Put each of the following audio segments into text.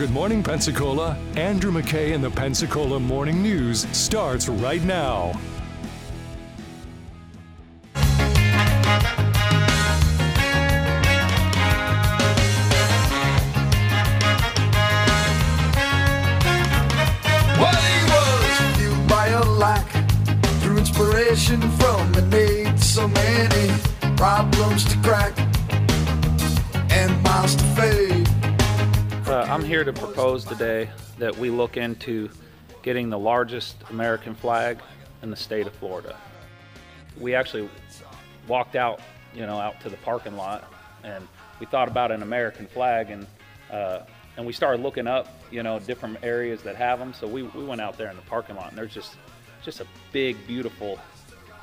Good Morning Pensacola, Andrew McKay and the Pensacola Morning News starts right now. What he was fueled by a lack, through inspiration from an made so many problems to crack I'm here to propose today that we look into getting the largest American flag in the state of Florida. We actually walked out, you know, out to the parking lot, and we thought about an American flag, and uh, and we started looking up, you know, different areas that have them. So we, we went out there in the parking lot, and there's just just a big, beautiful,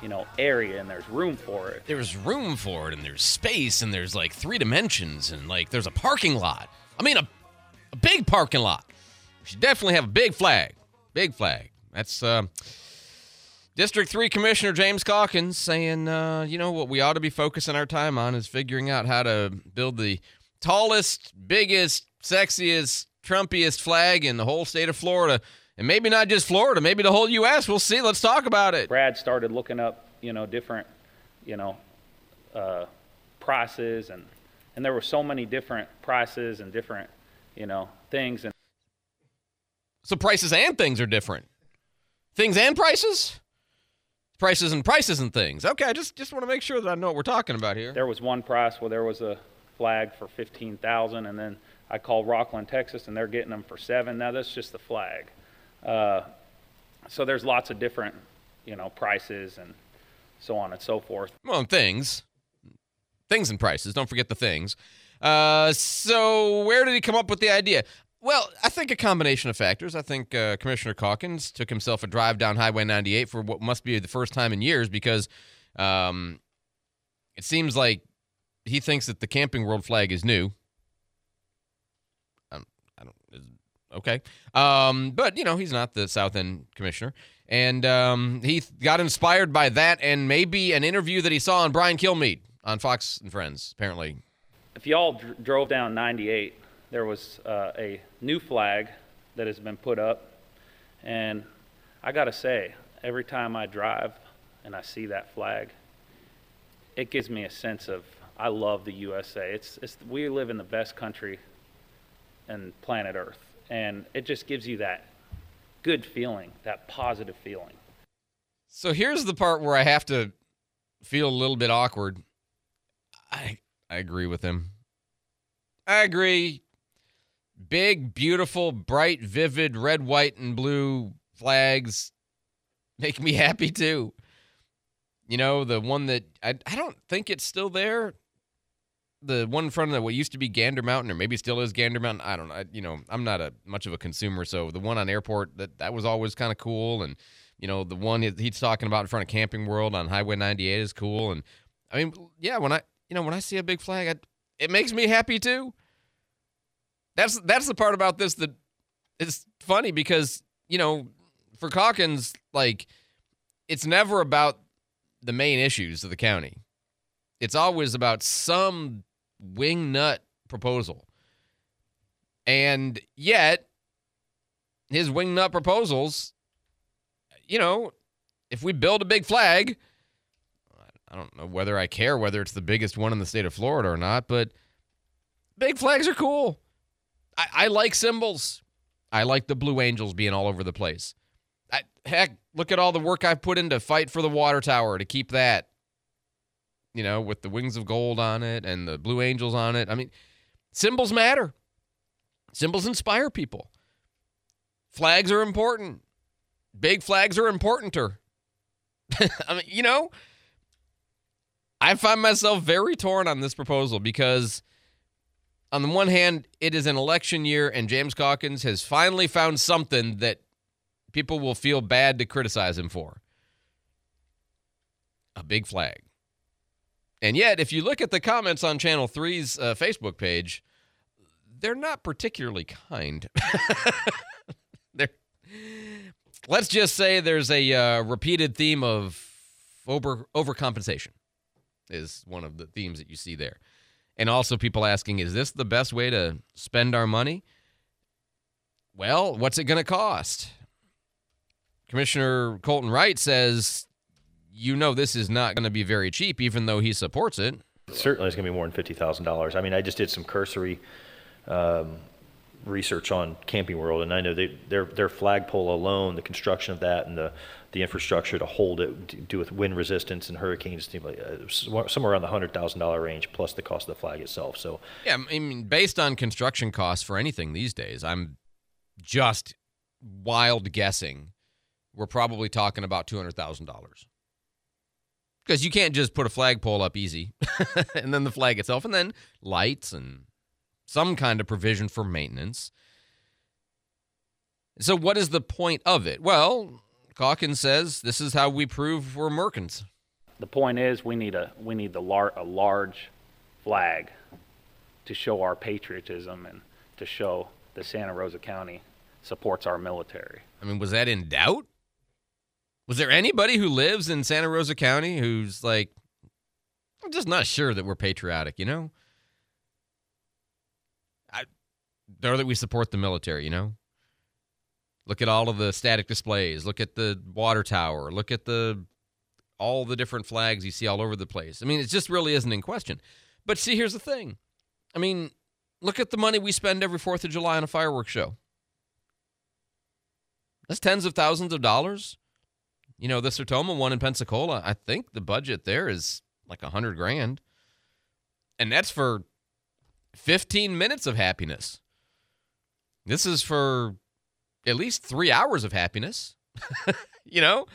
you know, area, and there's room for it. There's room for it, and there's space, and there's like three dimensions, and like there's a parking lot. I mean, a, a big parking lot. We should definitely have a big flag. Big flag. That's uh, District 3 Commissioner James Calkins saying, uh, you know, what we ought to be focusing our time on is figuring out how to build the tallest, biggest, sexiest, Trumpiest flag in the whole state of Florida. And maybe not just Florida, maybe the whole U.S. We'll see. Let's talk about it. Brad started looking up, you know, different, you know, uh, prices, and and there were so many different prices and different, you know, things, and So prices and things are different. Things and prices? Prices and prices and things. Okay, I just just want to make sure that I know what we're talking about here. there was one price where there was a flag for fifteen thousand, and then I called Rockland, Texas, and they're getting them for seven. Now that's just the flag. Uh, so there's lots of different, you know, prices and so on and so forth. Well, and things. Things and prices. Don't forget the things. Uh, so where did he come up with the idea? Well, I think a combination of factors. I think uh, Commissioner Calkins took himself a drive down Highway 98 for what must be the first time in years because um, it seems like he thinks that the Camping World flag is new. Um, I don't. Okay, um, but you know he's not the South End commissioner, and um, he got inspired by that and maybe an interview that he saw on Brian Kilmeade on Fox and Friends. Apparently, if y'all dr- drove down 98, there was uh, a new flag that has been put up, and I gotta say, every time I drive and I see that flag, it gives me a sense of I love the USA. It's, it's we live in the best country in planet Earth, and it just gives you that good feeling, that positive feeling. So here's the part where I have to feel a little bit awkward. I I agree with him. I agree. Big, beautiful, bright, vivid red, white, and blue flags make me happy too. You know, the one that I I don't think it's still there. The one in front of the, what used to be Gander Mountain, or maybe still is Gander Mountain. I don't know. I, you know, I'm not a much of a consumer, so the one on airport that that was always kind of cool, and you know, the one he- he's talking about in front of Camping World on Highway 98 is cool. And I mean, yeah, when I, you know, when I see a big flag, I, it makes me happy too. That's that's the part about this that is funny because you know, for Calkins, like, it's never about the main issues of the county. It's always about some wing nut proposal. And yet, his wing nut proposals you know, if we build a big flag, I don't know whether I care whether it's the biggest one in the state of Florida or not, but big flags are cool. I, I like symbols. I like the Blue Angels being all over the place. I, heck, look at all the work I've put in to fight for the water tower to keep that, you know, with the wings of gold on it and the Blue Angels on it. I mean, symbols matter. Symbols inspire people. Flags are important big flags are importanter. I mean, you know, I find myself very torn on this proposal because, on the one hand, it is an election year, and James Calkins has finally found something that people will feel bad to criticize him for a big flag. And yet, if you look at the comments on Channel 3's uh, Facebook page, they're not particularly kind. they're let's just say there's a uh, repeated theme of over overcompensation is one of the themes that you see there and also people asking is this the best way to spend our money well, what's it going to cost? Commissioner Colton Wright says, you know, this is not going to be very cheap, even though he supports it. Certainly, it's going to be more than fifty thousand dollars. I mean, I just did some cursory um, research on Camping World, and I know they, their their flagpole alone, the construction of that, and the the infrastructure to hold it, do with wind resistance and hurricanes, uh, somewhere around the hundred thousand dollar range, plus the cost of the flag itself. So, Yeah, I mean, based on construction costs for anything these days, I'm just wild guessing. We're probably talking about two hundred thousand dollars because you can't just put a flagpole up easy, and then the flag itself, and then lights and some kind of provision for maintenance. So, what is the point of it? Well, Calkins says this is how we prove we're Merkins. The point is, we need a we need the lar- a large flag to show our patriotism and to show that Santa Rosa County supports our military. I mean, was that in doubt? Was there anybody who lives in Santa Rosa County who's like, I'm just not sure that we're patriotic, you know? I, or that we support the military, you know? Look at all of the static displays. Look at the water tower. Look at the all the different flags you see all over the place. I mean, it just really isn't in question. But see, here's the thing. I mean, look at the money we spend every 4th of July on a fireworks show. That's tens of thousands of dollars. You know, the Sertoma one in Pensacola, I think the budget there is like a hundred grand. And that's for 15 minutes of happiness. This is for at least three hours of happiness, you know?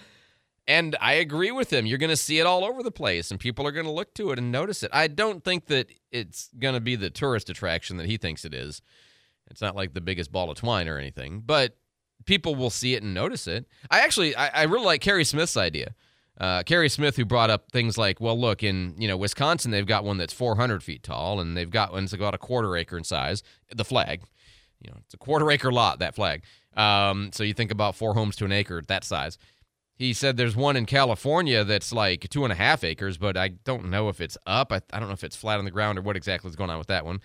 And I agree with him. You're going to see it all over the place, and people are going to look to it and notice it. I don't think that it's going to be the tourist attraction that he thinks it is. It's not like the biggest ball of twine or anything, but people will see it and notice it. I actually, I, I really like Kerry Smith's idea. Uh, Kerry Smith, who brought up things like, well, look, in you know Wisconsin, they've got one that's 400 feet tall, and they've got one that's about a quarter acre in size. The flag, you know, it's a quarter acre lot. That flag. Um, so you think about four homes to an acre, that size. He said there's one in California that's like two and a half acres, but I don't know if it's up. I, I don't know if it's flat on the ground or what exactly is going on with that one.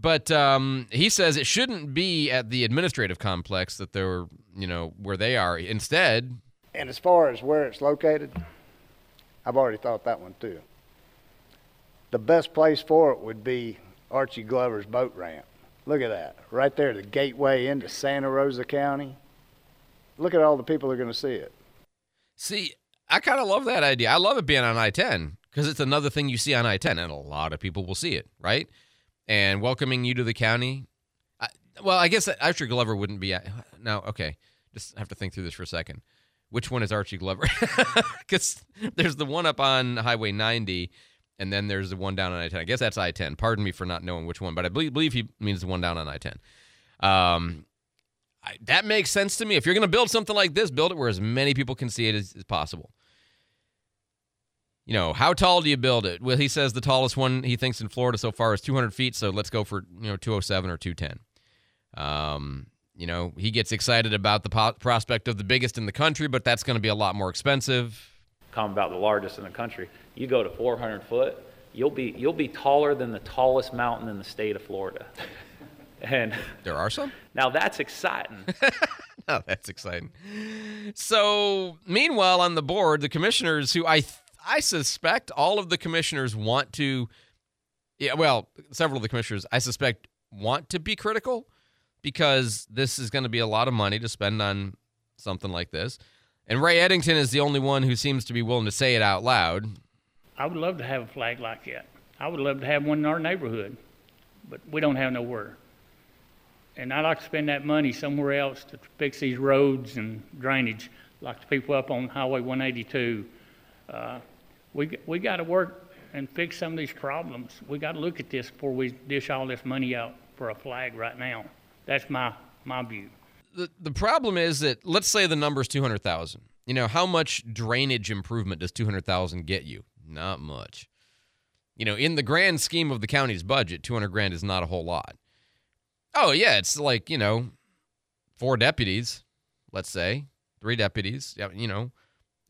But um, he says it shouldn't be at the administrative complex that they're, you know, where they are. Instead, And as far as where it's located, I've already thought that one too. The best place for it would be Archie Glover's boat ramp. Look at that, right there, the gateway into Santa Rosa County. Look at all the people are going to see it. see, I kind of love that idea. I love it being on I 10 because it's another thing you see on I 10, and a lot of people will see it, right? And welcoming you to the county. I, well, I guess Archie Glover wouldn't be. No, okay. Just have to think through this for a second. Which one is Archie Glover? Because there's the one up on Highway 90, and then there's the one down on I 10. I guess that's I 10. Pardon me for not knowing which one, but I believe, believe he means the one down on I 10. Um, I, that makes sense to me. If you're going to build something like this, build it where as many people can see it as, as possible. You know, how tall do you build it? Well, he says the tallest one he thinks in Florida so far is 200 feet, so let's go for, you know, 207 or 210. Um, you know, he gets excited about the po- prospect of the biggest in the country, but that's going to be a lot more expensive. Come about the largest in the country. You go to 400 foot, you'll be you'll be taller than the tallest mountain in the state of Florida. and There are some. now that's exciting. Oh, that's exciting. So, meanwhile, on the board, the commissioners, who I I suspect all of the commissioners want to, yeah, well, several of the commissioners I suspect want to be critical because this is going to be a lot of money to spend on something like this. And Ray Eddington is the only one who seems to be willing to say it out loud. I would love to have a flag like that. I would love to have one in our neighborhood, but we don't have nowhere. And I'd like to spend that money somewhere else to fix these roads and drainage, like the people up on Highway 182. Uh, we, we got to work and fix some of these problems. We got to look at this before we dish all this money out for a flag right now. That's my, my view. The the problem is that let's say the number is 200,000. You know, how much drainage improvement does 200,000 get you? Not much. You know, in the grand scheme of the county's budget, 200 grand is not a whole lot. Oh, yeah, it's like, you know, four deputies, let's say, three deputies, you know,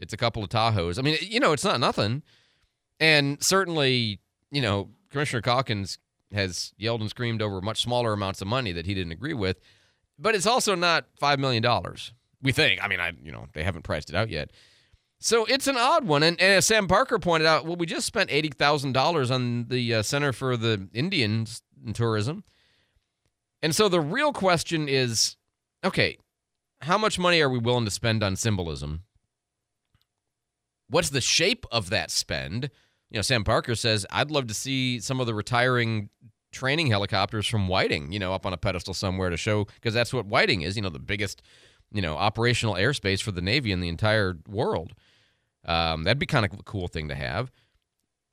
it's a couple of Tahoes. I mean, you know, it's not nothing. And certainly, you know, Commissioner Calkins has yelled and screamed over much smaller amounts of money that he didn't agree with but it's also not $5 million. We think. I mean, I you know, they haven't priced it out yet. So it's an odd one. And, and as Sam Parker pointed out, well, we just spent $80,000 on the uh, Center for the Indians and Tourism. And so the real question is okay, how much money are we willing to spend on symbolism? What's the shape of that spend? You know, Sam Parker says, I'd love to see some of the retiring training helicopters from Whiting, you know, up on a pedestal somewhere to show, because that's what Whiting is, you know, the biggest, you know, operational airspace for the Navy in the entire world. Um, that'd be kind of a cool thing to have.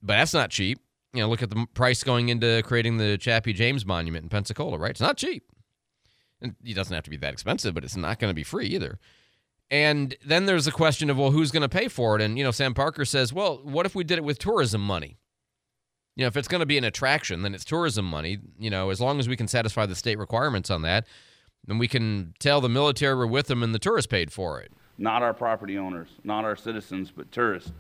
But that's not cheap. You know, look at the price going into creating the Chappie James Monument in Pensacola, right? It's not cheap. And it doesn't have to be that expensive, but it's not going to be free either. And then there's the question of, well, who's going to pay for it? And, you know, Sam Parker says, well, what if we did it with tourism money? You know, if it's going to be an attraction, then it's tourism money. You know, as long as we can satisfy the state requirements on that, then we can tell the military we're with them and the tourists paid for it. Not our property owners, not our citizens, but tourists.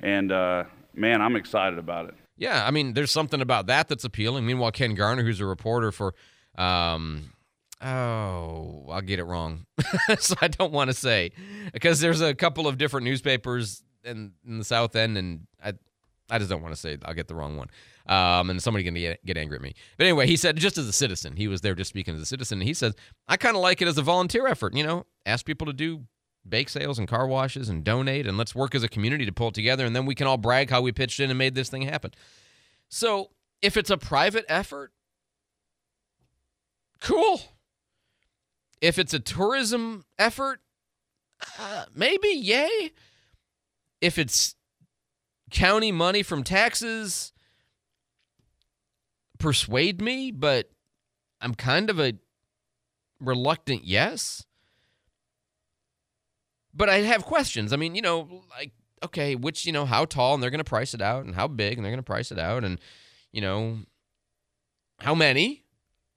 And uh, man, I'm excited about it. Yeah, I mean, there's something about that that's appealing. Meanwhile, Ken Garner, who's a reporter for, um, oh, I'll get it wrong, so I don't want to say because there's a couple of different newspapers in, in the South End, and I, I just don't want to say I'll get the wrong one. Um, and somebody can get, get angry at me. But anyway, he said just as a citizen, he was there just speaking as a citizen. And he says I kind of like it as a volunteer effort. You know, ask people to do bake sales and car washes and donate and let's work as a community to pull it together and then we can all brag how we pitched in and made this thing happen. So, if it's a private effort, cool. If it's a tourism effort, uh, maybe yay. If it's county money from taxes, persuade me, but I'm kind of a reluctant yes. But I have questions. I mean, you know, like, okay, which, you know, how tall, and they're going to price it out, and how big, and they're going to price it out, and, you know, how many?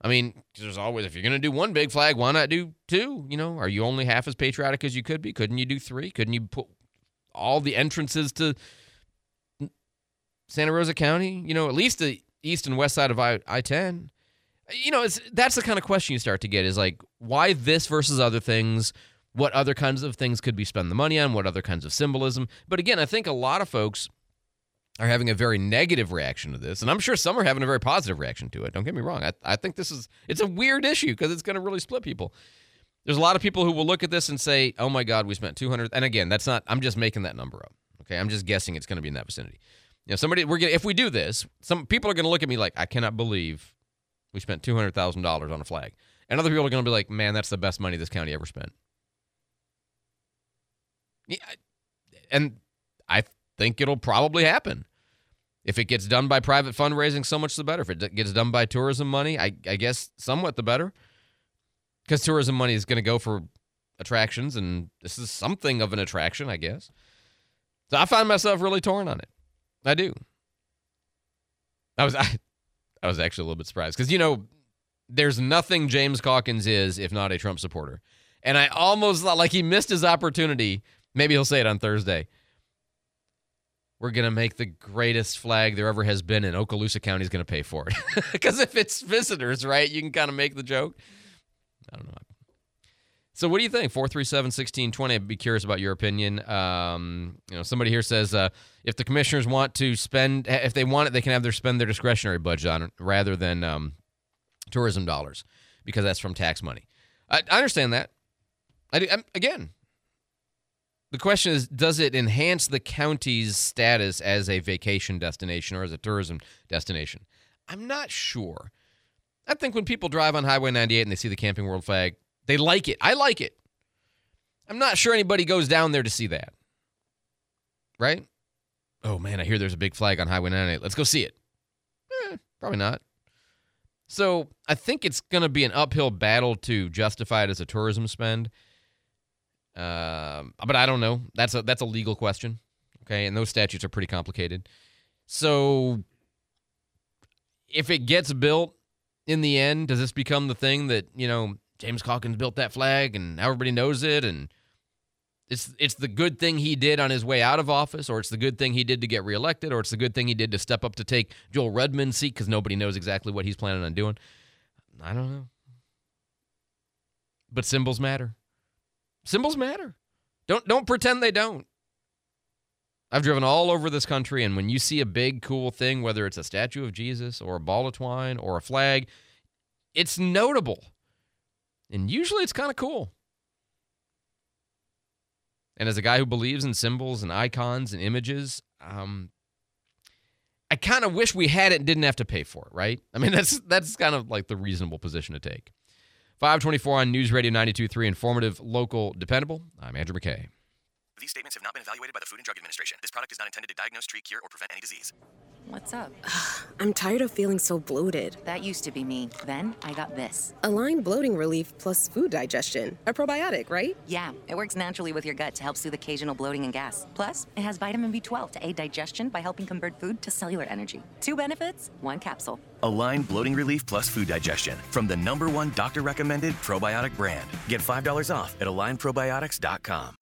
I mean, there's always, if you're going to do one big flag, why not do two? You know, are you only half as patriotic as you could be? Couldn't you do three? Couldn't you put all the entrances to Santa Rosa County? You know, at least the east and west side of I 10. You know, it's that's the kind of question you start to get is like, why this versus other things? what other kinds of things could we spend the money on, what other kinds of symbolism. But again, I think a lot of folks are having a very negative reaction to this, and I'm sure some are having a very positive reaction to it. Don't get me wrong. I, I think this is it's a weird issue because it's going to really split people. There's a lot of people who will look at this and say, "Oh my God, we spent 200." And again, that's not. I'm just making that number up. Okay, I'm just guessing it's going to be in that vicinity. You know, somebody we're gonna if we do this, some people are going to look at me like, "I cannot believe we spent two hundred thousand dollars on a flag," and other people are going to be like, "Man, that's the best money this county ever spent." Yeah, and I think it'll probably happen. If it gets done by private fundraising, so much the better. If it gets done by tourism money, I, I guess somewhat the better. Because tourism money is going to go for attractions, and this is something of an attraction, I guess. So I find myself really torn on it. I do. I was I, I was actually a little bit surprised because you know there's nothing James Calkins is if not a Trump supporter, and I almost thought like he missed his opportunity Maybe he'll say it on Thursday. We're to make the greatest flag there ever has been, and Okaloosa County is going to pay for it. Because if it's visitors, right, you can kind of make the joke. I don't know. So, what do you think? 437 1620. I'd be curious about your opinion. Um, you know, somebody here says uh, if the commissioners want to spend, if they want it, they can have their spend their discretionary budget on it rather than um, tourism dollars because that's from tax money. I, I understand that. I do, I'm, again, the question is Does it enhance the county's status as a vacation destination or as a tourism destination? I'm not sure. I think when people drive on Highway 98 and they see the Camping World flag, they like it. I like it. I'm not sure anybody goes down there to see that. Right? Oh man, I hear there's a big flag on Highway 98. Let's go see it. Eh, probably not. So I think it's going to be an uphill battle to justify it as a tourism spend. Um, but I don't know. That's a that's a legal question. Okay, and those statutes are pretty complicated. So if it gets built in the end, does this become the thing that you know James Calkins built that flag and everybody knows it and it's it's the good thing he did on his way out of office, or it's the good thing he did to get reelected, or it's the good thing he did to step up to take Joel Rudman's seat because nobody knows exactly what he's planning on doing. I don't know. but symbols matter. Symbols matter. Don't don't pretend they don't. I've driven all over this country, and when you see a big, cool thing, whether it's a statue of Jesus or a ball of twine or a flag, it's notable. And usually it's kind of cool. And as a guy who believes in symbols and icons and images, um, I kind of wish we had it and didn't have to pay for it, right? I mean, that's that's kind of like the reasonable position to take. 524 on News Radio 92.3, informative, local, dependable. I'm Andrew McKay. These statements have not been evaluated by the Food and Drug Administration. This product is not intended to diagnose, treat, cure, or prevent any disease. What's up? I'm tired of feeling so bloated. That used to be me. Then I got this. Align bloating relief plus food digestion. A probiotic, right? Yeah, it works naturally with your gut to help soothe occasional bloating and gas. Plus, it has vitamin B12 to aid digestion by helping convert food to cellular energy. Two benefits, one capsule. Align Bloating Relief plus Food Digestion from the number one doctor recommended probiotic brand. Get $5 off at alignprobiotics.com.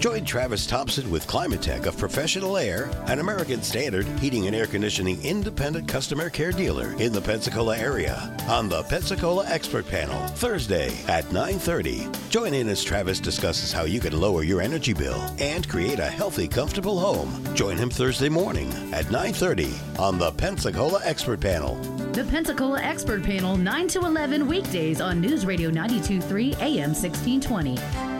Join Travis Thompson with Climatech of Professional Air, an American Standard heating and air conditioning independent customer care dealer in the Pensacola area on the Pensacola Expert Panel Thursday at 9:30. Join in as Travis discusses how you can lower your energy bill and create a healthy, comfortable home. Join him Thursday morning at 9:30 on the Pensacola Expert Panel. The Pensacola Expert Panel 9 to 11 weekdays on News Radio 923 AM 1620.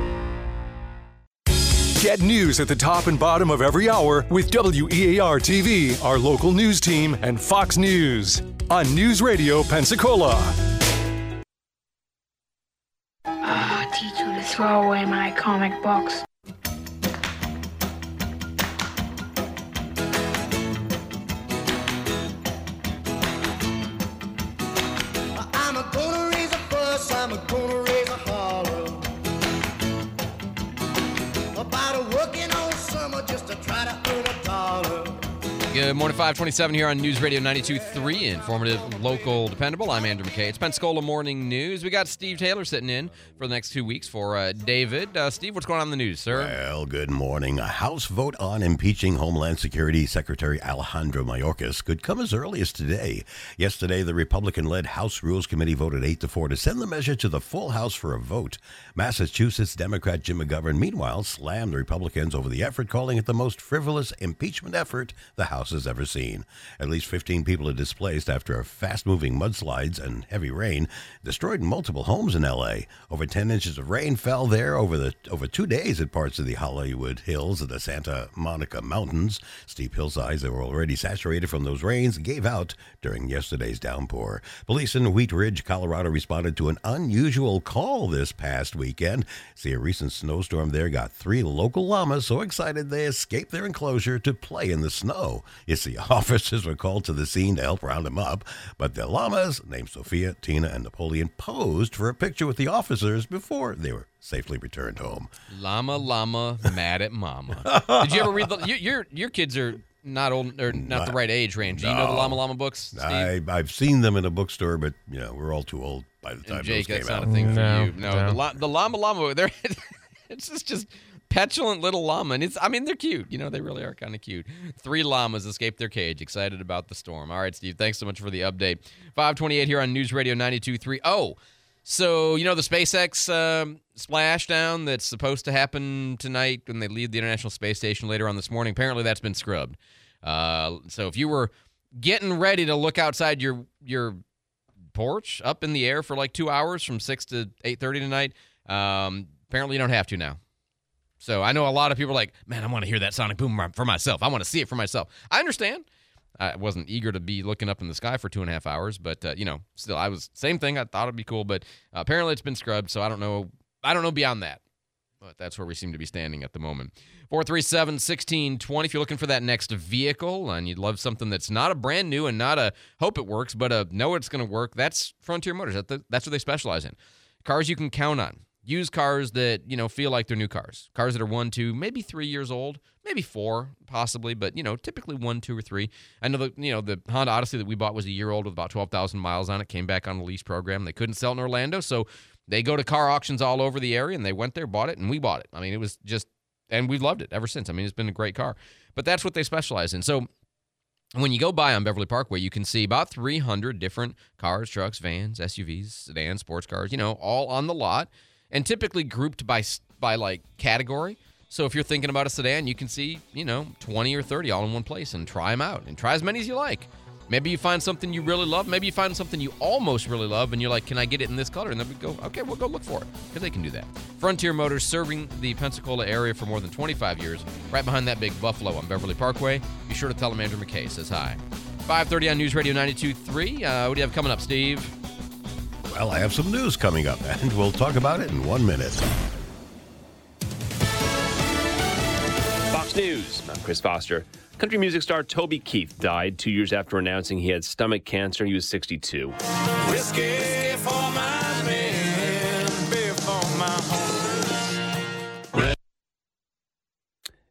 Get news at the top and bottom of every hour with WEAR TV, our local news team, and Fox News on News Radio Pensacola. Ah, teacher, to throw away my comic books. Morning, 527 here on News Radio 92.3, informative, local, dependable. I'm Andrew McKay. It's Pensacola Morning News. We got Steve Taylor sitting in for the next two weeks for uh, David. Uh, Steve, what's going on in the news, sir? Well, good morning. A House vote on impeaching Homeland Security Secretary Alejandro Mayorkas could come as early as today. Yesterday, the Republican-led House Rules Committee voted 8 to 4 to send the measure to the full House for a vote. Massachusetts Democrat Jim McGovern, meanwhile, slammed the Republicans over the effort, calling it the most frivolous impeachment effort the House has ever seen. At least 15 people are displaced after fast-moving mudslides and heavy rain destroyed multiple homes in L.A. Over 10 inches of rain fell there over the over two days at parts of the Hollywood Hills and the Santa Monica Mountains. Steep hillsides that were already saturated from those rains gave out during yesterday's downpour. Police in Wheat Ridge, Colorado responded to an unusual call this past weekend. See, a recent snowstorm there got three local llamas so excited they escaped their enclosure to play in the snow. You see, officers were called to the scene to help round them up, but the llamas, named Sophia, Tina, and Napoleon, posed for a picture with the officers before they were safely returned home. Llama, llama, mad at mama. Did you ever read the? You, your your kids are not old or not the right age range. Do you know the Llama Llama books, Steve? I, I've seen them in a bookstore, but you know we're all too old by the time And Jake, those that's came not out. a thing for you. No, The, the llama llama, they're it's just just petulant little llama, and it's I mean they're cute. You know they really are kind of cute. Three llamas escaped their cage, excited about the storm. All right, Steve, thanks so much for the update. Five twenty eight here on News Radio 92.3. Oh, so you know the SpaceX um, splashdown that's supposed to happen tonight when they leave the International Space Station later on this morning. Apparently that's been scrubbed. Uh, so if you were getting ready to look outside your your porch up in the air for like two hours from six to eight thirty tonight. Um, apparently, you don't have to now. So I know a lot of people are like, man, I want to hear that sonic boom for myself. I want to see it for myself. I understand. I wasn't eager to be looking up in the sky for two and a half hours, but uh, you know, still, I was same thing. I thought it'd be cool, but uh, apparently it's been scrubbed. So I don't know. I don't know beyond that. But that's where we seem to be standing at the moment. 437 1620. If you're looking for that next vehicle and you'd love something that's not a brand new and not a hope it works, but a know it's going to work, that's Frontier Motors. That's what they specialize in. cars you can count on. Used cars that, you know, feel like they're new cars. Cars that are one, two, maybe three years old, maybe four, possibly, but, you know, typically one, two, or three. I know the, you know, the Honda Odyssey that we bought was a year old with about 12,000 miles on it, came back on the lease program. They couldn't sell in Orlando, so they go to car auctions all over the area and they went there, bought it, and we bought it. I mean, it was just, and we've loved it ever since. I mean, it's been a great car. But that's what they specialize in. So when you go by on Beverly Parkway, you can see about 300 different cars, trucks, vans, SUVs, sedans, sports cars, you know, all on the lot and typically grouped by by like category. So if you're thinking about a sedan, you can see, you know, 20 or 30 all in one place and try them out and try as many as you like. Maybe you find something you really love. Maybe you find something you almost really love, and you're like, "Can I get it in this color?" And then we go, "Okay, we'll go look for it," because they can do that. Frontier Motors, serving the Pensacola area for more than 25 years, right behind that big Buffalo on Beverly Parkway. Be sure to tell them Andrew McKay says hi. 5:30 on News Radio 92.3. Uh, what do you have coming up, Steve? Well, I have some news coming up, and we'll talk about it in one minute. Fox News. I'm Chris Foster. Country music star Toby Keith died two years after announcing he had stomach cancer. He was 62. Whiskey for my men, beer for my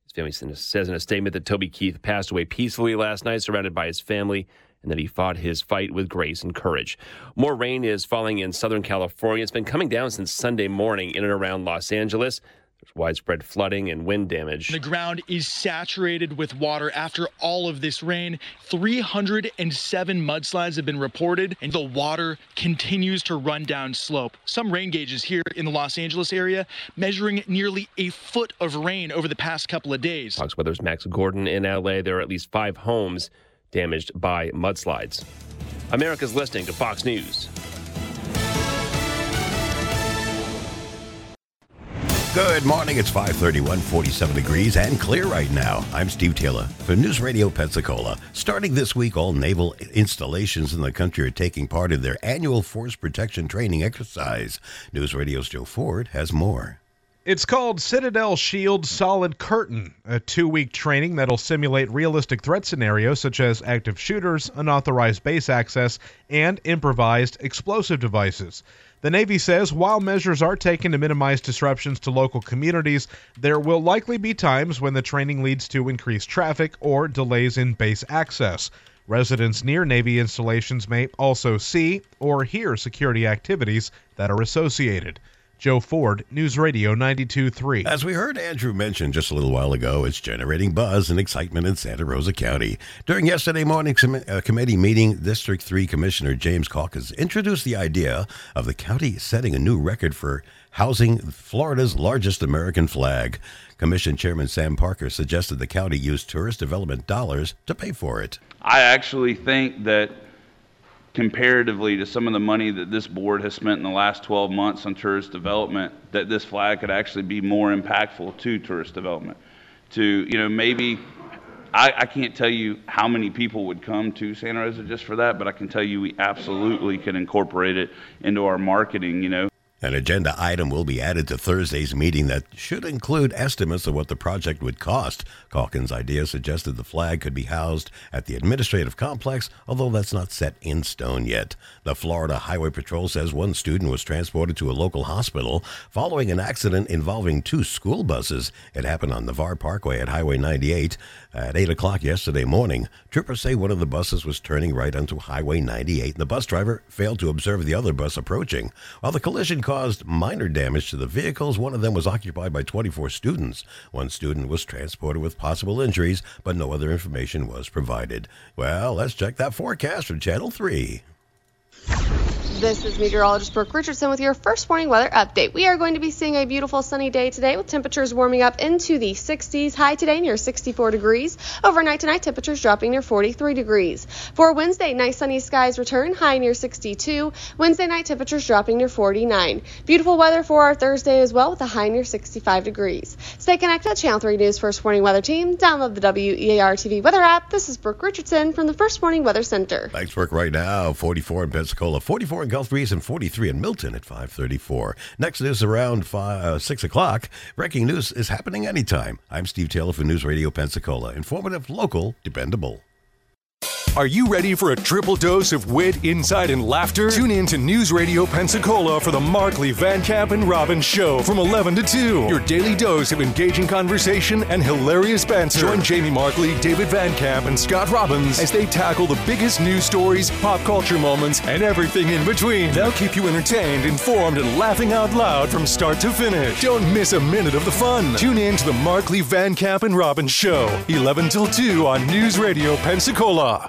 His family says in a statement that Toby Keith passed away peacefully last night, surrounded by his family, and that he fought his fight with grace and courage. More rain is falling in Southern California. It's been coming down since Sunday morning in and around Los Angeles. There's widespread flooding and wind damage. The ground is saturated with water after all of this rain. 307 mudslides have been reported, and the water continues to run down slope. Some rain gauges here in the Los Angeles area measuring nearly a foot of rain over the past couple of days. Fox Weather's Max Gordon in LA. There are at least five homes damaged by mudslides. America's listening to Fox News. Good morning. It's 531, 47 degrees and clear right now. I'm Steve Taylor for News Radio Pensacola. Starting this week, all naval installations in the country are taking part in their annual force protection training exercise. News Radio's Joe Ford has more. It's called Citadel Shield Solid Curtain, a two week training that'll simulate realistic threat scenarios such as active shooters, unauthorized base access, and improvised explosive devices. The Navy says while measures are taken to minimize disruptions to local communities, there will likely be times when the training leads to increased traffic or delays in base access. Residents near Navy installations may also see or hear security activities that are associated. Joe Ford, News Radio 92.3. As we heard Andrew mention just a little while ago, it's generating buzz and excitement in Santa Rosa County. During yesterday morning's com- uh, committee meeting, District 3 Commissioner James Calkins introduced the idea of the county setting a new record for housing Florida's largest American flag. Commission Chairman Sam Parker suggested the county use tourist development dollars to pay for it. I actually think that comparatively to some of the money that this board has spent in the last 12 months on tourist development, that this flag could actually be more impactful to tourist development. To, you know, maybe, I, I can't tell you how many people would come to Santa Rosa just for that, but I can tell you we absolutely can incorporate it into our marketing, you know. An agenda item will be added to Thursday's meeting that should include estimates of what the project would cost. Calkins' idea suggested the flag could be housed at the administrative complex, although that's not set in stone yet. The Florida Highway Patrol says one student was transported to a local hospital following an accident involving two school buses. It happened on Navarre Parkway at Highway 98 at 8 o'clock yesterday morning. Troopers say one of the buses was turning right onto Highway 98, and the bus driver failed to observe the other bus approaching. While the collision caused minor damage to the vehicles. One of them was occupied by 24 students. One student was transported with possible injuries, but no other information was provided. Well, let's check that forecast from Channel 3. This is meteorologist Brooke Richardson with your first morning weather update. We are going to be seeing a beautiful sunny day today with temperatures warming up into the 60s. High today near 64 degrees. Overnight tonight, temperatures dropping near 43 degrees. For Wednesday, nice sunny skies return, high near 62. Wednesday night, temperatures dropping near 49. Beautiful weather for our Thursday as well with a high near 65 degrees. Stay connected. Channel 3 News First Morning Weather Team. Download the WEAR TV weather app. This is Brooke Richardson from the First Morning Weather Center. Thanks, Brooke. Right now, 44 in Pensacola, 44 in Gulf Breeze, and 43 in Milton at 534. Next news around five, uh, 6 o'clock. Breaking news is happening anytime. I'm Steve Taylor for News Radio Pensacola. Informative, local, dependable. Are you ready for a triple dose of wit, insight, and laughter? Tune in to News Radio Pensacola for the Markley, Van Camp, and Robbins Show from 11 to 2. Your daily dose of engaging conversation and hilarious banter. Join Jamie Markley, David Van Camp, and Scott Robbins as they tackle the biggest news stories, pop culture moments, and everything in between. They'll keep you entertained, informed, and laughing out loud from start to finish. Don't miss a minute of the fun. Tune in to the Markley, Van Camp, and Robbins Show, 11 till 2 on News Radio Pensacola.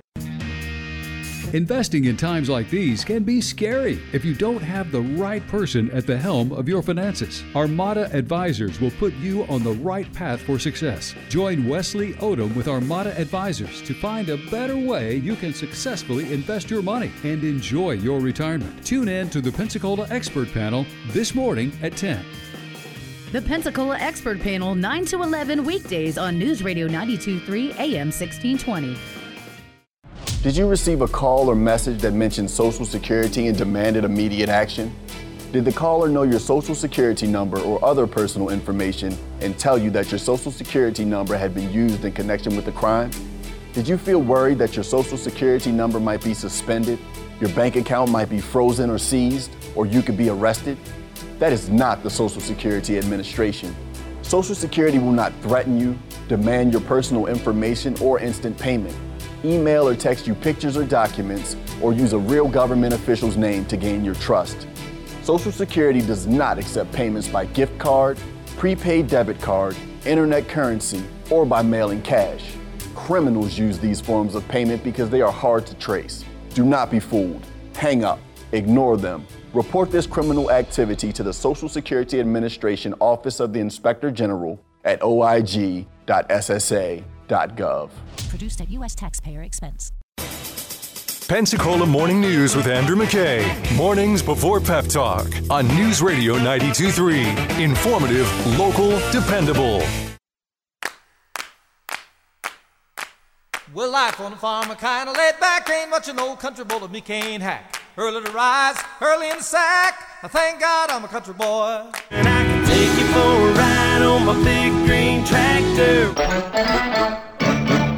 Investing in times like these can be scary if you don't have the right person at the helm of your finances. Armada Advisors will put you on the right path for success. Join Wesley Odom with Armada Advisors to find a better way you can successfully invest your money and enjoy your retirement. Tune in to the Pensacola Expert Panel this morning at 10. The Pensacola Expert Panel, 9 to 11 weekdays on News Radio 923 AM 1620. Did you receive a call or message that mentioned Social Security and demanded immediate action? Did the caller know your Social Security number or other personal information and tell you that your Social Security number had been used in connection with the crime? Did you feel worried that your Social Security number might be suspended, your bank account might be frozen or seized, or you could be arrested? That is not the Social Security Administration. Social Security will not threaten you, demand your personal information, or instant payment email or text you pictures or documents, or use a real government official's name to gain your trust. Social Security does not accept payments by gift card, prepaid debit card, internet currency, or by mailing cash. Criminals use these forms of payment because they are hard to trace. Do not be fooled. Hang up. Ignore them. Report this criminal activity to the Social Security Administration Office of the Inspector General at oig.ssa.gov. Produced at U.S. taxpayer expense. Pensacola Morning News with Andrew McKay. Mornings before Pep Talk on News Radio 923. Informative, local, dependable. Well, life on the farm, a kind of laid back, ain't much an old country boy that me can't hack. Early to rise, early in the sack. I thank God I'm a country boy. And I can take you for a ride on my big green tractor.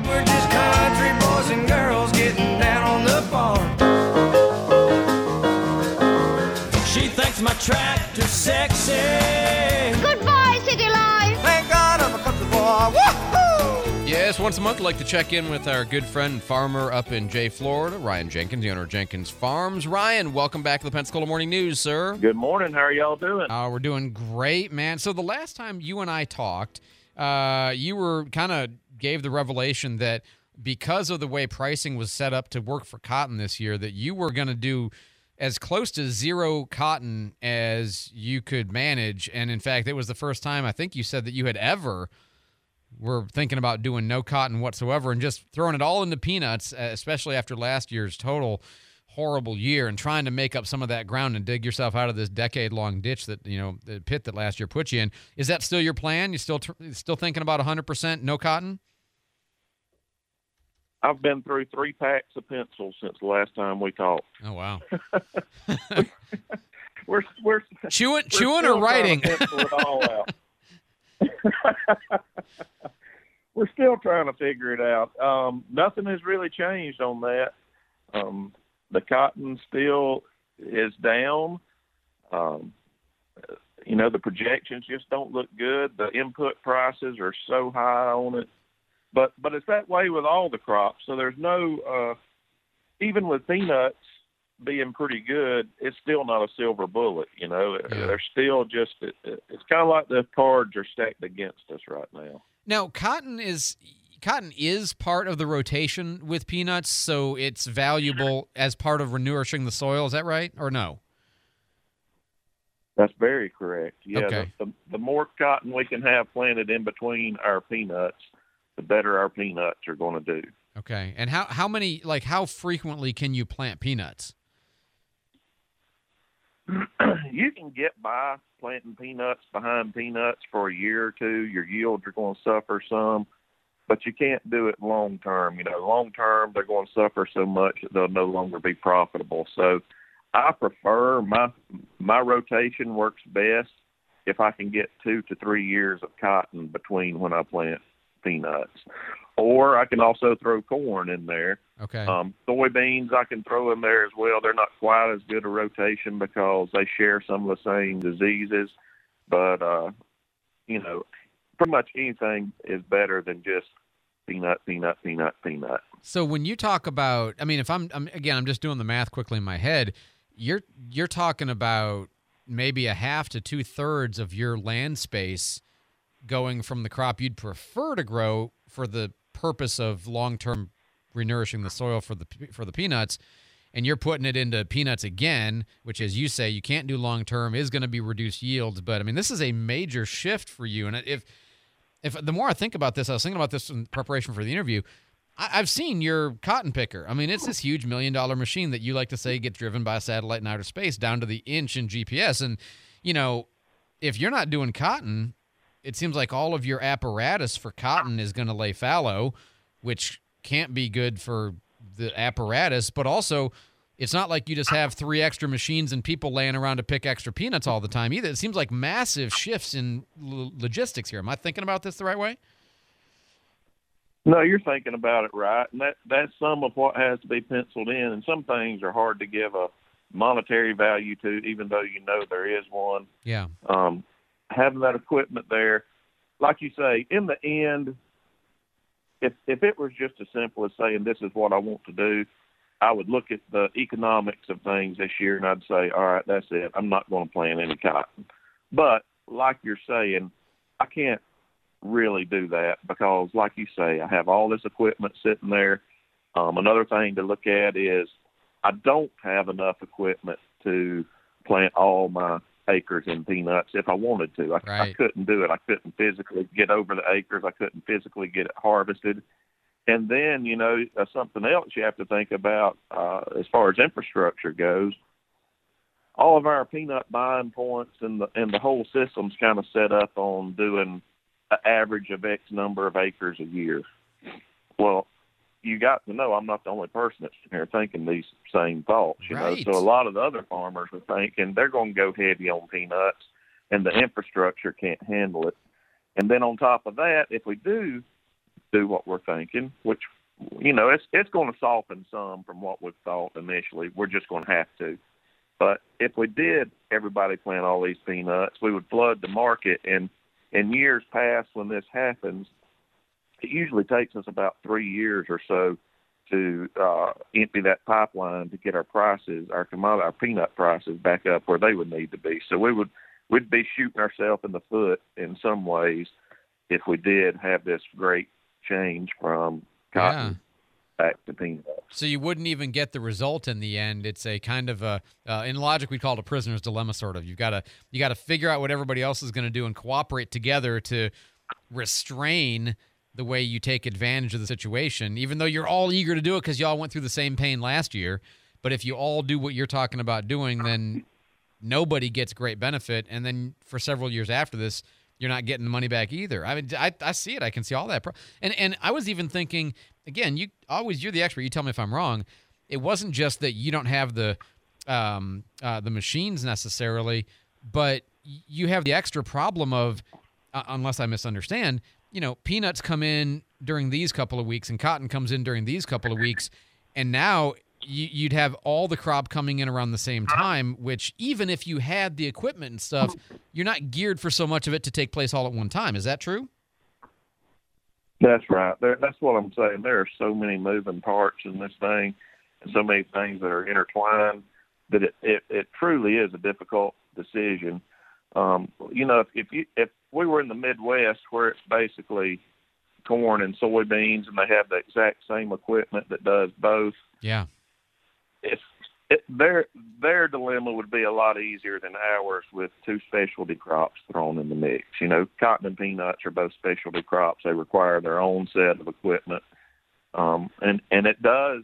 We're just country boys and girls getting down on the farm. She thinks my tractor's sexy. Once a month, I'd like to check in with our good friend and farmer up in Jay, Florida, Ryan Jenkins, the owner of Jenkins Farms. Ryan, welcome back to the Pensacola Morning News, sir. Good morning. How are y'all doing? Uh, we're doing great, man. So the last time you and I talked, uh, you were kind of gave the revelation that because of the way pricing was set up to work for cotton this year, that you were going to do as close to zero cotton as you could manage. And in fact, it was the first time I think you said that you had ever were thinking about doing no cotton whatsoever and just throwing it all into peanuts, uh, especially after last year's total horrible year and trying to make up some of that ground and dig yourself out of this decade-long ditch that you know the pit that last year put you in. Is that still your plan? You still tr- still thinking about 100% no cotton? I've been through three packs of pencils since the last time we talked. Oh wow. we're we're chewing, we're chewing or writing? we're still trying to figure it out. Um, nothing has really changed on that. Um, the cotton still is down. Um, you know, the projections just don't look good. The input prices are so high on it. But but it's that way with all the crops. So there's no uh even with peanuts being pretty good, it's still not a silver bullet, you know. They're still just it, it's kind of like the cards are stacked against us right now. Now, cotton is cotton is part of the rotation with peanuts, so it's valuable as part of renourishing the soil. Is that right or no? That's very correct. Yeah, Okay. the, the, the more cotton we can have planted in between our peanuts, the better our peanuts are going to do. Okay. And how how many like how frequently can you plant peanuts? you can get by planting peanuts behind peanuts for a year or two. Your yields are going to suffer some, but you can't do it long term. You know, long term they're going to suffer so much that they'll no longer be profitable. So, I prefer my my rotation works best if I can get two to three years of cotton between when I plant peanuts. Or I can also throw corn in there. Okay. Um, soybeans I can throw in there as well. They're not quite as good a rotation because they share some of the same diseases, but uh, you know, pretty much anything is better than just peanut, peanut, peanut, peanut. So when you talk about, I mean, if I'm, I'm again, I'm just doing the math quickly in my head. You're you're talking about maybe a half to two thirds of your land space going from the crop you'd prefer to grow for the purpose of long term renourishing the soil for the for the peanuts and you're putting it into peanuts again which as you say you can't do long term is going to be reduced yields. But i mean this is a major shift for you. And if if the more i think about this i was thinking about this in preparation for the interview I, i've seen your cotton picker. I mean it's this huge million dollar machine that you like to say gets driven by a satellite in outer space down to the inch in gps and you know if you're not doing cotton it seems like all of your apparatus for cotton is going to lay fallow, which can't be good for the apparatus, but also it's not like you just have three extra machines and people laying around to pick extra peanuts all the time either. It seems like massive shifts in l- logistics here. Am I thinking about this the right way? No, you're thinking about it right, and that that's some of what has to be penciled in. And some things are hard to give a monetary value to, even though you know there is one. Yeah. Um, having that equipment there, like you say, in the end, if if it was just as simple as saying this is what I want to do, I would look at the economics of things this year and I'd say, all right, that's it. I'm not going to plant any cotton. But like you're saying, I can't really do that because, like you say, I have all this equipment sitting there. Um, another thing to look at is I don't have enough equipment to plant all my acres in peanuts if I wanted to. I, I couldn't do it. I couldn't physically get over the acres. I couldn't physically get it harvested. And then, you know, uh, something else you have to think about uh, as far as infrastructure goes. All of our peanut buying points and the and the whole system's kind of set up on doing an average of X number of acres a year. Well, you got to know I'm not the only person that's here thinking these same thoughts. You Right. know, so a lot of the other farmers are thinking they're going to go heavy on peanuts, and the infrastructure can't handle it. And then on top of that, if we do do what we're thinking, which you know it's it's going to soften some from what we thought initially, we're just going to have to. But if we did everybody plant all these peanuts, we would flood the market. And in years past, when this happens, it usually takes us about three years or so to uh, empty that pipeline to get our prices, our commodity, our peanut prices back up where they would need to be. So we would we'd be shooting ourselves in the foot in some ways if we did have this great change from cotton back to peanuts. So you wouldn't even get the result in the end. It's a kind of a uh, in logic we call it a prisoner's dilemma sort of. You've got to you got to figure out what everybody else is going to do and cooperate together to restrain the way you take advantage of the situation even though you're all eager to do it cuz y'all went through the same pain last year. But if you all do what you're talking about doing then nobody gets great benefit and then for several years after this you're not getting the money back either. I mean, I, I see it. I can see all that. Pro- and and I was even thinking again. You always you're the expert. You tell me if I'm wrong. It wasn't just that you don't have the um, uh, the machines necessarily, but you have the extra problem of uh, unless I misunderstand. You know, peanuts come in during these couple of weeks, and cotton comes in during these couple of weeks, and now you, you'd have all the crop coming in around the same time. Which even if you had the equipment and stuff, you're not geared for so much of it to take place all at one time. Is that true? That's right. There, that's what I'm saying. There are so many moving parts in this thing, and so many things that are intertwined that it it, it truly is a difficult decision. Um, you know, if, if you if we were in the Midwest where it's basically corn and soybeans, and they have the exact same equipment that does both, Yeah. if it, their their dilemma would be a lot easier than ours with two specialty crops thrown in the mix. You know, cotton and peanuts are both specialty crops. They require their own set of equipment. Um, and and it does,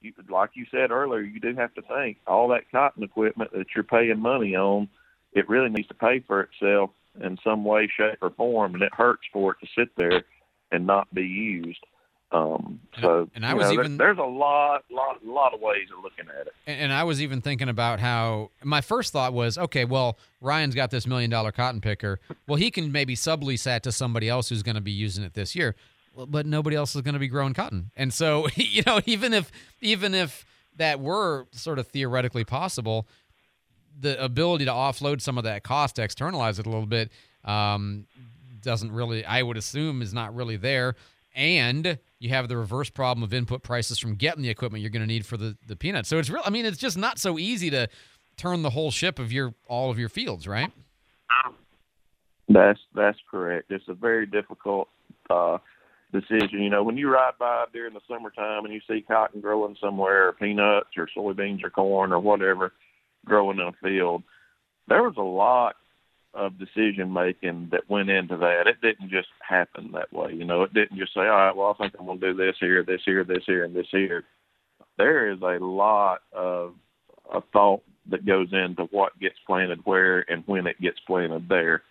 you, like you said earlier, you do have to think all that cotton equipment that you're paying money on, it really needs to pay for itself in some way, shape, or form, and it hurts for it to sit there and not be used. Um, so and I was know, there- even- there's a lot, lot, lot of ways of looking at it. And, and I was even thinking about how my first thought was, okay, well, Ryan's got this million dollar cotton picker. Well, he can maybe sublease that to somebody else who's going to be using it this year. But nobody else is going to be growing cotton. And so, you know, even if even if that were sort of theoretically possible, the ability to offload some of that cost externalize it a little bit um, doesn't really, I would assume, is not really there. And you have the reverse problem of input prices from getting the equipment you're going to need for the, the peanuts. So it's real. I mean, it's just not so easy to turn the whole ship of your all of your fields, right? That's that's correct. It's a very difficult uh, decision. You know, when you ride by during the summertime and you see cotton growing somewhere, or peanuts or soybeans or corn or whatever growing in a field, there was a lot of decision making that went into that. It didn't just happen that way. You know, it didn't just say, all right, well, I think I'm going to do this here, this here, this here, and this here. There is a lot of, of thought that goes into what gets planted where and when it gets planted there.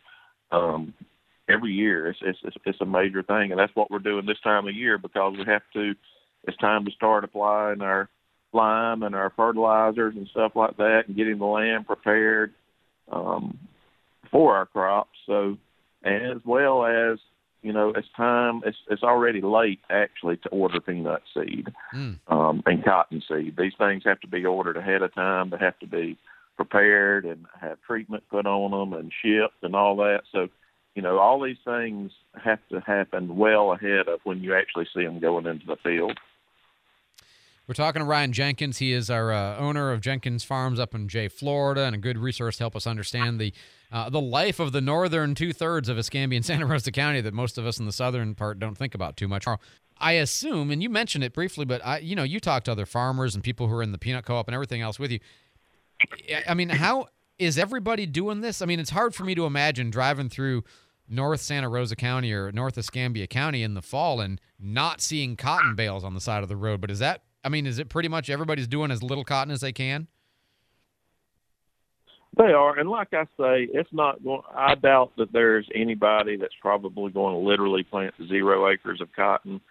Um, every year, it's it's it's a major thing, and that's what we're doing this time of year because we have to. It's time to start applying our lime and our fertilizers and stuff like that, and getting the land prepared um, for our crops. So, as well as you know, it's time. It's it's already late actually to order peanut seed um, and cotton seed. These things have to be ordered ahead of time. They have to be prepared and have treatment put on them and shipped and all that. So, you know, all these things have to happen well ahead of when you actually see them going into the field. We're talking to Ryan Jenkins. He is our uh, owner of Jenkins Farms up in Jay, Florida, and a good resource to help us understand the uh, the life of the northern two thirds of Escambia and Santa Rosa County that most of us in the southern part don't think about too much. I assume, and you mentioned it briefly, but I, you know, you talk to other farmers and people who are in the peanut co-op and everything else with you. I- I mean, how is everybody doing this? I mean, it's hard for me to imagine driving through North Santa Rosa County or North Escambia County in the fall and not seeing cotton bales on the side of the road. But is that, I mean, is it pretty much everybody's doing as little cotton as they can? They are, and like I say, it's not going. I doubt that there's anybody that's probably going to literally plant zero acres of cotton.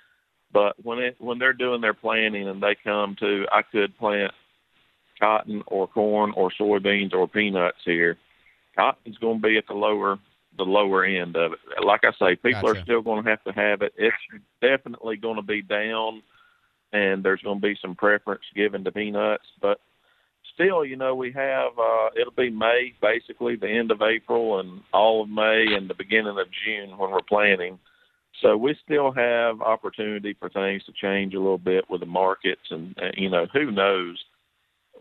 But when it when they're doing their planting and they come to, I could plant cotton or corn or soybeans or peanuts here. Cotton's going to be at the lower the lower end of it. Like I say, people are still going to have to have it. It's definitely going to be down, and there's going to be some preference given to peanuts, but still, you know, we have uh it'll be May basically, the end of April and all of May and the beginning of June when we're planting. So we still have opportunity for things to change a little bit with the markets and uh, you know, who knows.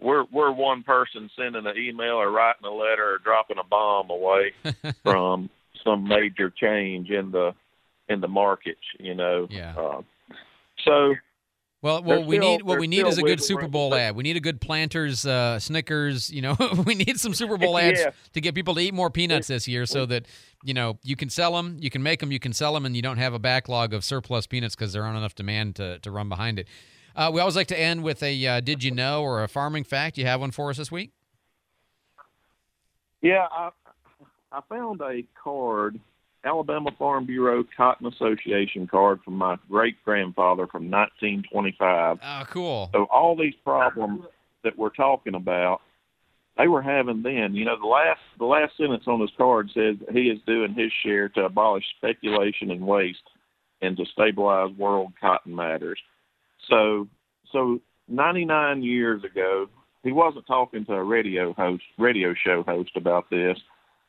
We're we're one person sending an email or writing a letter or dropping a bomb away from some major change in the in the markets, you know. Yeah. Uh, so Well, well, There's we still- need what we need is a good Super Bowl but- ad. We need a good Planters, uh, Snickers. You know, we need some Super Bowl ads Yeah. to get people to eat more peanuts this year, so that you know you can sell them, you can make them, you can sell them, and you don't have a backlog of surplus peanuts because there aren't enough demand to to run behind it. Uh, we always like to end with a uh, "Did you know?" or a farming fact. You have one for us this week? Yeah, I I found a card, Alabama Farm Bureau Cotton Association card from my great grandfather from 1925. Oh, ah, cool. So all these problems that we're talking about, they were having then. You know, the last the last sentence on this card says he is doing his share to abolish speculation and waste and to stabilize world cotton matters. So so 99 years ago, he wasn't talking to a radio host, radio show host about this,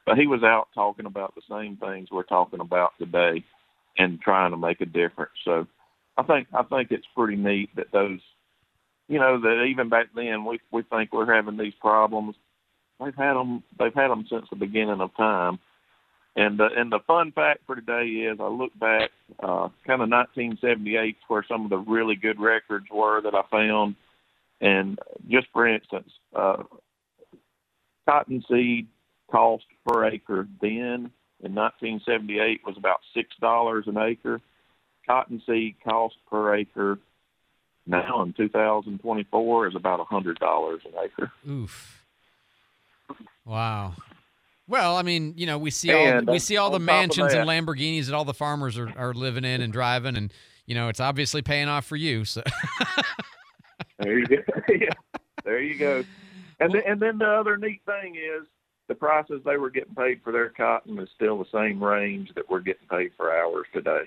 but he was out talking about the same things we're talking about today and trying to make a difference. So I think I think it's pretty neat that those you know that even back then we we think we're having these problems. They've had them. They've had them since the beginning of time. And the and the fun fact for today is I look back, uh, kind of 1978, where some of the really good records were that I found. And just for instance, uh, cottonseed cost per acre then in 1978 was about six dollars an acre. Cottonseed cost per acre now in 2024 is about a hundred dollars an acre. Oof. Wow. Well, I mean, you know, we see all And, we uh, see all the top of mansions and Lamborghinis that all the farmers are, are living in and driving, and you know, it's obviously paying off for you. So There you go. yeah, there you go. And then, and then the other neat thing is the prices they were getting paid for their cotton is still the same range that we're getting paid for ours today.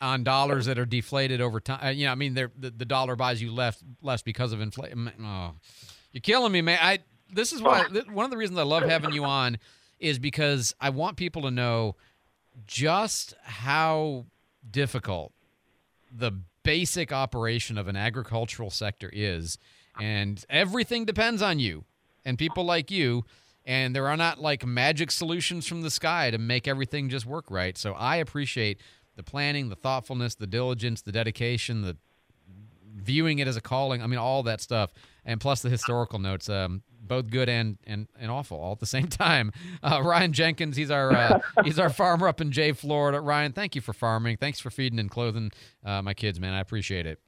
on dollars that are deflated over time, you know, I mean, the the dollar buys you less less because of inflation. Oh, you're killing me, man. I this is why one of the reasons I love having you on is because I want people to know just how difficult the basic operation of an agricultural sector is and everything depends on you and people like you and there are not like magic solutions from the sky to make everything just work right. So i appreciate the planning the thoughtfulness the diligence the dedication the viewing it as a calling i mean all that stuff. And plus the historical notes um, both good and, and and awful all at the same time. Uh, ryan jenkins he's our uh, he's our farmer up in jay florida. Ryan thank you for farming. Thanks for feeding and clothing uh, my kids man. I appreciate it.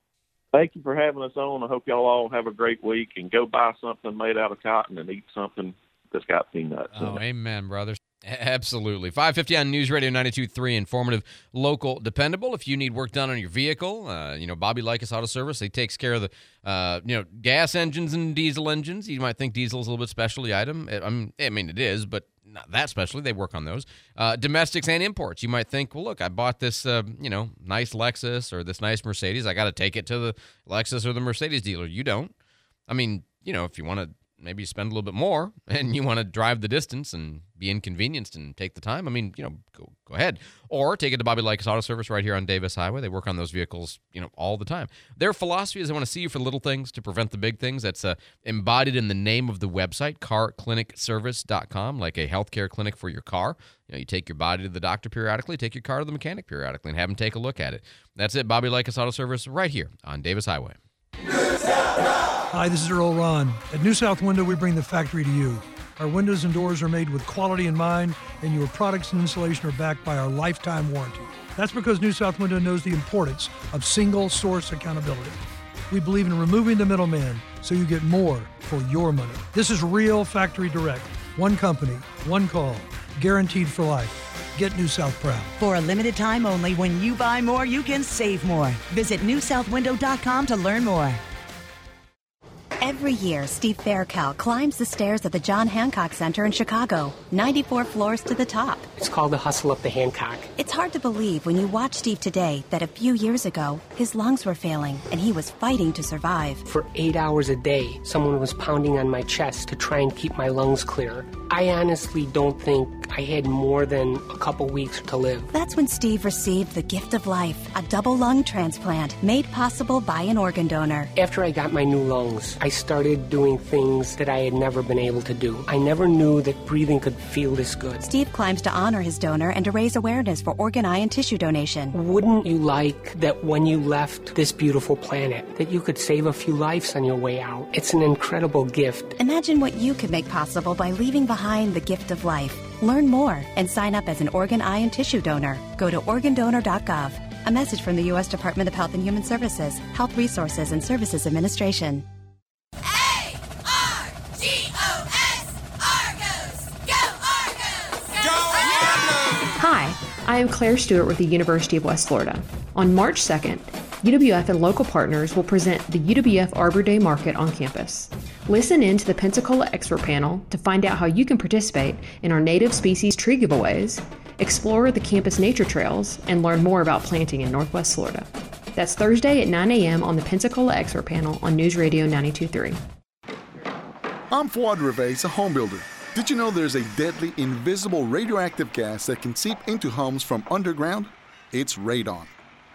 Thank you for having us on. I hope y'all all have a great week and go buy something made out of cotton and eat something that's got peanuts. Oh, amen, brothers. Absolutely. 550 on News Radio 92.3, informative, local, dependable. If you need work done on your vehicle, uh, you know, Bobby Likas Auto Service, he takes care of the, uh, you know, gas engines and diesel engines. You might think diesel is a little bit specialty item. I mean, I mean it is, but not that specially. They work on those. Uh, domestics and imports. You might think, well, look, I bought this, uh, you know, nice Lexus or this nice Mercedes. I got to take it to the Lexus or the Mercedes dealer. You don't. I mean, you know, if you want to maybe you spend a little bit more and you want to drive the distance and be inconvenienced and take the time, I mean, you know, go, go ahead. Or take it to Bobby Likas Auto Service right here on Davis Highway. They work on those vehicles, you know, all the time. Their philosophy is they want to see you for little things to prevent the big things. That's uh, embodied in the name of the website, carclinicservice.com, like a healthcare clinic for your car. You know, you take your body to the doctor periodically, take your car to the mechanic periodically, and have them take a look at it. That's it, Bobby Likas Auto Service right here on Davis Highway. Hi, this is Earl Ron. At New South Window, we bring the factory to you. Our windows and doors are made with quality in mind, and your products and installation are backed by our lifetime warranty. That's because New South Window knows the importance of single source accountability. We believe in removing the middleman so you get more for your money. This is real factory direct. One company, one call, guaranteed for life. Get New South proud. For a limited time only, when you buy more, you can save more. Visit newsouthwindow.com to learn more. Every year, Steve Faircal climbs the stairs at the John Hancock Center in Chicago, 94 floors to the top. It's called the hustle up the Hancock. It's hard to believe when you watch Steve today that a few years ago, his lungs were failing and he was fighting to survive. For eight hours a day, someone was pounding on my chest to try and keep my lungs clear. I honestly don't think I had more than a couple weeks to live. That's when Steve received the gift of life, a double lung transplant made possible by an organ donor. After I got my new lungs, I started doing things that I had never been able to do. I never knew that breathing could feel this good. Steve climbs to honor his donor and to raise awareness for organ, eye, and tissue donation. Wouldn't you like that when you left this beautiful planet, that you could save a few lives on your way out? It's an incredible gift. Imagine what you could make possible by leaving behind the gift of life. Learn more and sign up as an organ, eye, and tissue donor. Go to organdonor.gov. A message from the U.S. Department of Health and Human Services, Health Resources and Services Administration. A R G O S Argos. Go Argos. Hi, I am Claire Stewart with the University of West Florida. On March 2nd, UWF and local partners will present the UWF Arbor Day Market on campus. Listen in to the Pensacola expert panel to find out how you can participate in our native species tree giveaways, explore the campus nature trails, and learn more about planting in Northwest Florida. That's Thursday at 9 a.m. on the Pensacola expert panel on News Radio 923. I'm Fuad Reveiz, a home builder. Did you know there's a deadly, invisible radioactive gas that can seep into homes from underground? It's radon.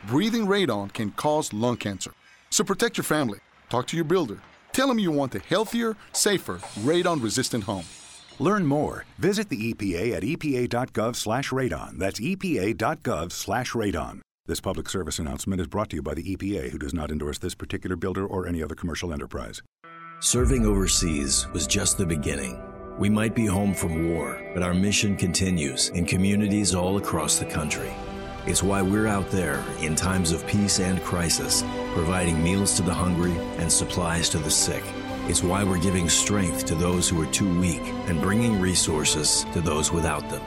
Breathing radon can cause lung cancer. So protect your family. Talk to your builder. Tell them you want a healthier, safer, radon-resistant home. Learn more. Visit the EPA at epa.gov slash radon. That's epa.gov slash radon. This public service announcement is brought to you by the EPA, who does not endorse this particular builder or any other commercial enterprise. Serving overseas was just the beginning. We might be home from war, but our mission continues in communities all across the country. It's why we're out there in times of peace and crisis, providing meals to the hungry and supplies to the sick. It's why we're giving strength to those who are too weak and bringing resources to those without them.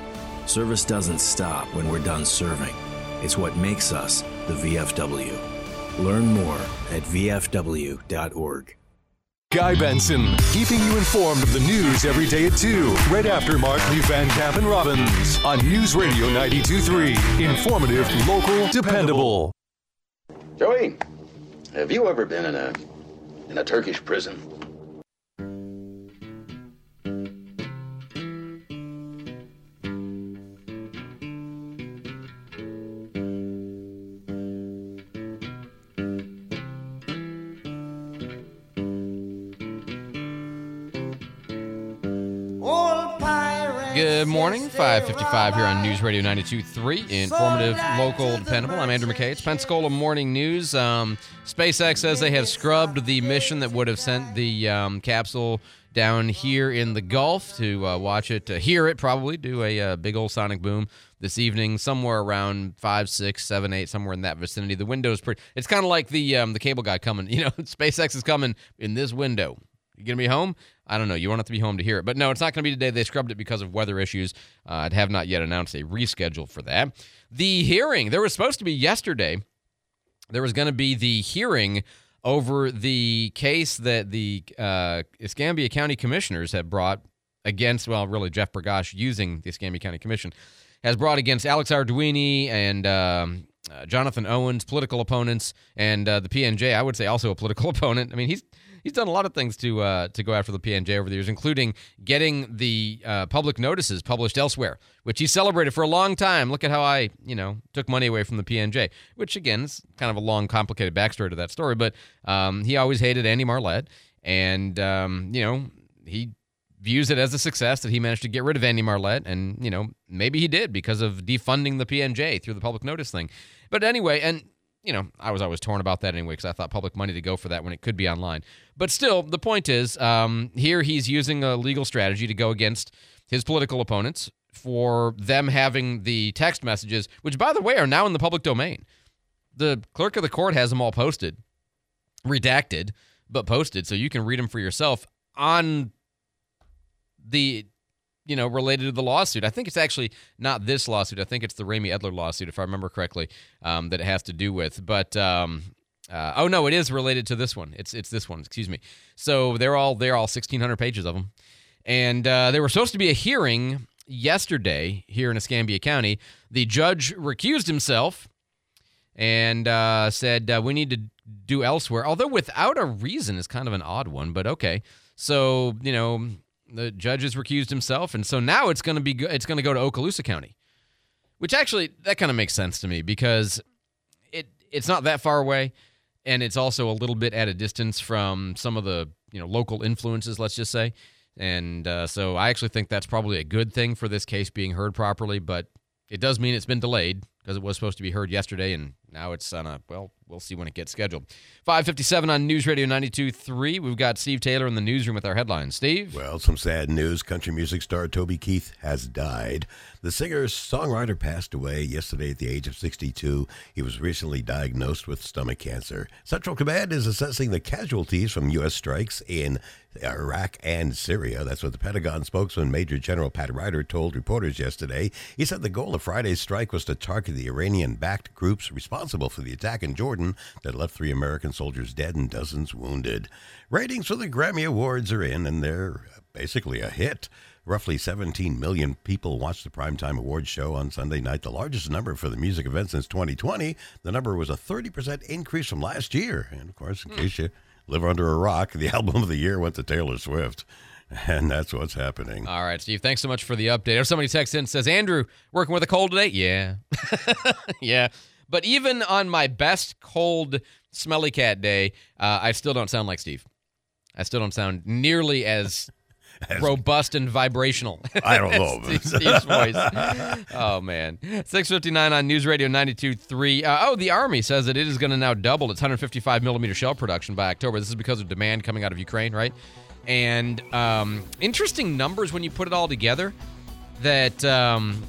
Service doesn't stop when we're done serving. It's what makes us the VFW. Learn more at VFW.org. Guy Benson, keeping you informed of the news every day at 2, right after Markley, Van Camp, and Robbins on News Radio 92.3. Informative, local, dependable. Joey, have you ever been in a in a Turkish prison? Good morning, 555 here on News Radio 92.3, informative, local, dependable. I'm Andrew McKay. It's Pensacola Morning News. Um, SpaceX says they have scrubbed the mission that would have sent the um, capsule down here in the Gulf to uh, watch it, to hear it probably, do a uh, big old sonic boom this evening, somewhere around 5, 6, 7, 8, somewhere in that vicinity. The window's pretty, it's kind of like the, um, the cable guy coming, you know, SpaceX is coming in this window. You gonna be home? I don't know. You won't have to be home to hear it, but no, it's not gonna be today. They scrubbed it because of weather issues. Uh, have not yet announced a reschedule for that. The hearing there was supposed to be yesterday. There was going to be the hearing over the case that the uh, Escambia County commissioners have brought against. Well, really, Jeff Bergosh using the Escambia County Commission has brought against Alex Arduini and. Um, uh, Jonathan Owens, political opponents, and uh, the PNJ. I would say also a political opponent. I mean, he's he's done a lot of things to uh, to go after the PNJ over the years, including getting the uh, public notices published elsewhere, which he celebrated for a long time. Look at how I, you know, took money away from the PNJ, which again is kind of a long, complicated backstory to that story. But um, he always hated Andy Marlette, and um, you know he views it as a success that he managed to get rid of Andy Marlette, and you know maybe he did because of defunding the PNJ through the public notice thing. But anyway, and you know, I was always torn about that anyway because I thought public money to go for that when it could be online. But still, the point is, um, here he's using a legal strategy to go against his political opponents for them having the text messages, which, by the way, are now in the public domain. The clerk of the court has them all posted, redacted, but posted, so you can read them for yourself on the you know, related to the lawsuit. I think it's actually not this lawsuit. I think it's the Ramey Edler lawsuit, if I remember correctly, um, that it has to do with. But um, uh, oh no, it is related to this one. It's it's this one. Excuse me. So they're all they're all 1,600 pages of them, and uh, there were supposed to be a hearing yesterday here in Escambia County. The judge recused himself and uh, said uh, we need to do elsewhere. Although without a reason is kind of an odd one, but okay. So you know the judge has recused himself, and so now it's going to be it's going to go to Okaloosa County, which actually that kind of makes sense to me because it it's not that far away, and it's also a little bit at a distance from some of the you know local influences. Let's just say, and uh, so I actually think that's probably a good thing for this case being heard properly, but it does mean it's been delayed because it was supposed to be heard yesterday, and now it's on a well we'll see when it gets scheduled. 557 on news radio 92.3 we've got steve taylor in the newsroom with our headlines. Steve? Well some sad news. Country music star toby keith has died. The singer songwriter passed away yesterday at the age of 62 he was recently diagnosed with stomach cancer. Central command is assessing the casualties from u.s strikes in Iraq and Syria. That's what the Pentagon spokesman, Major General Pat Ryder, told reporters yesterday. He said the goal of Friday's strike was to target the Iranian backed groups responsible for the attack in Jordan that left three American soldiers dead and dozens wounded. Ratings for the Grammy Awards are in, and they're basically a hit. Roughly 17 million people watched the primetime awards show on Sunday night, the largest number for the music event since 2020. The number was a 30% increase from last year. And of course, in hmm. case you live under a rock, the album of the year went to Taylor Swift. And that's what's happening. All right, Steve. Thanks so much for the update. If somebody texts in and says, Andrew, working with a cold today? Yeah. yeah. But even on my best cold, smelly cat day, uh, I still don't sound like Steve. I still don't sound nearly as, as robust and vibrational. I don't know. Steve's voice. oh man, six fifty nine on News Radio ninety two three. Uh, oh, the Army says that it is going to now double its hundred fifty five millimeter shell production by October. This is because of demand coming out of Ukraine, right? And um, interesting numbers when you put it all together. That um,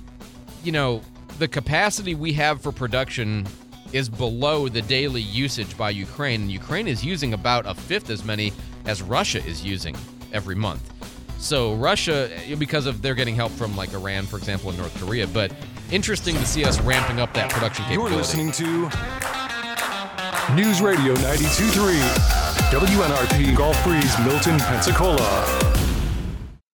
you know the capacity we have for production is below the daily usage by Ukraine. And Ukraine is using about a fifth as many as Russia is using every month. So Russia, because of they're getting help from like Iran, for example, and North Korea. But interesting to see us ramping up that production capability. You're listening to News Radio 92.3, WNRP Gulf Breeze, Milton, Pensacola.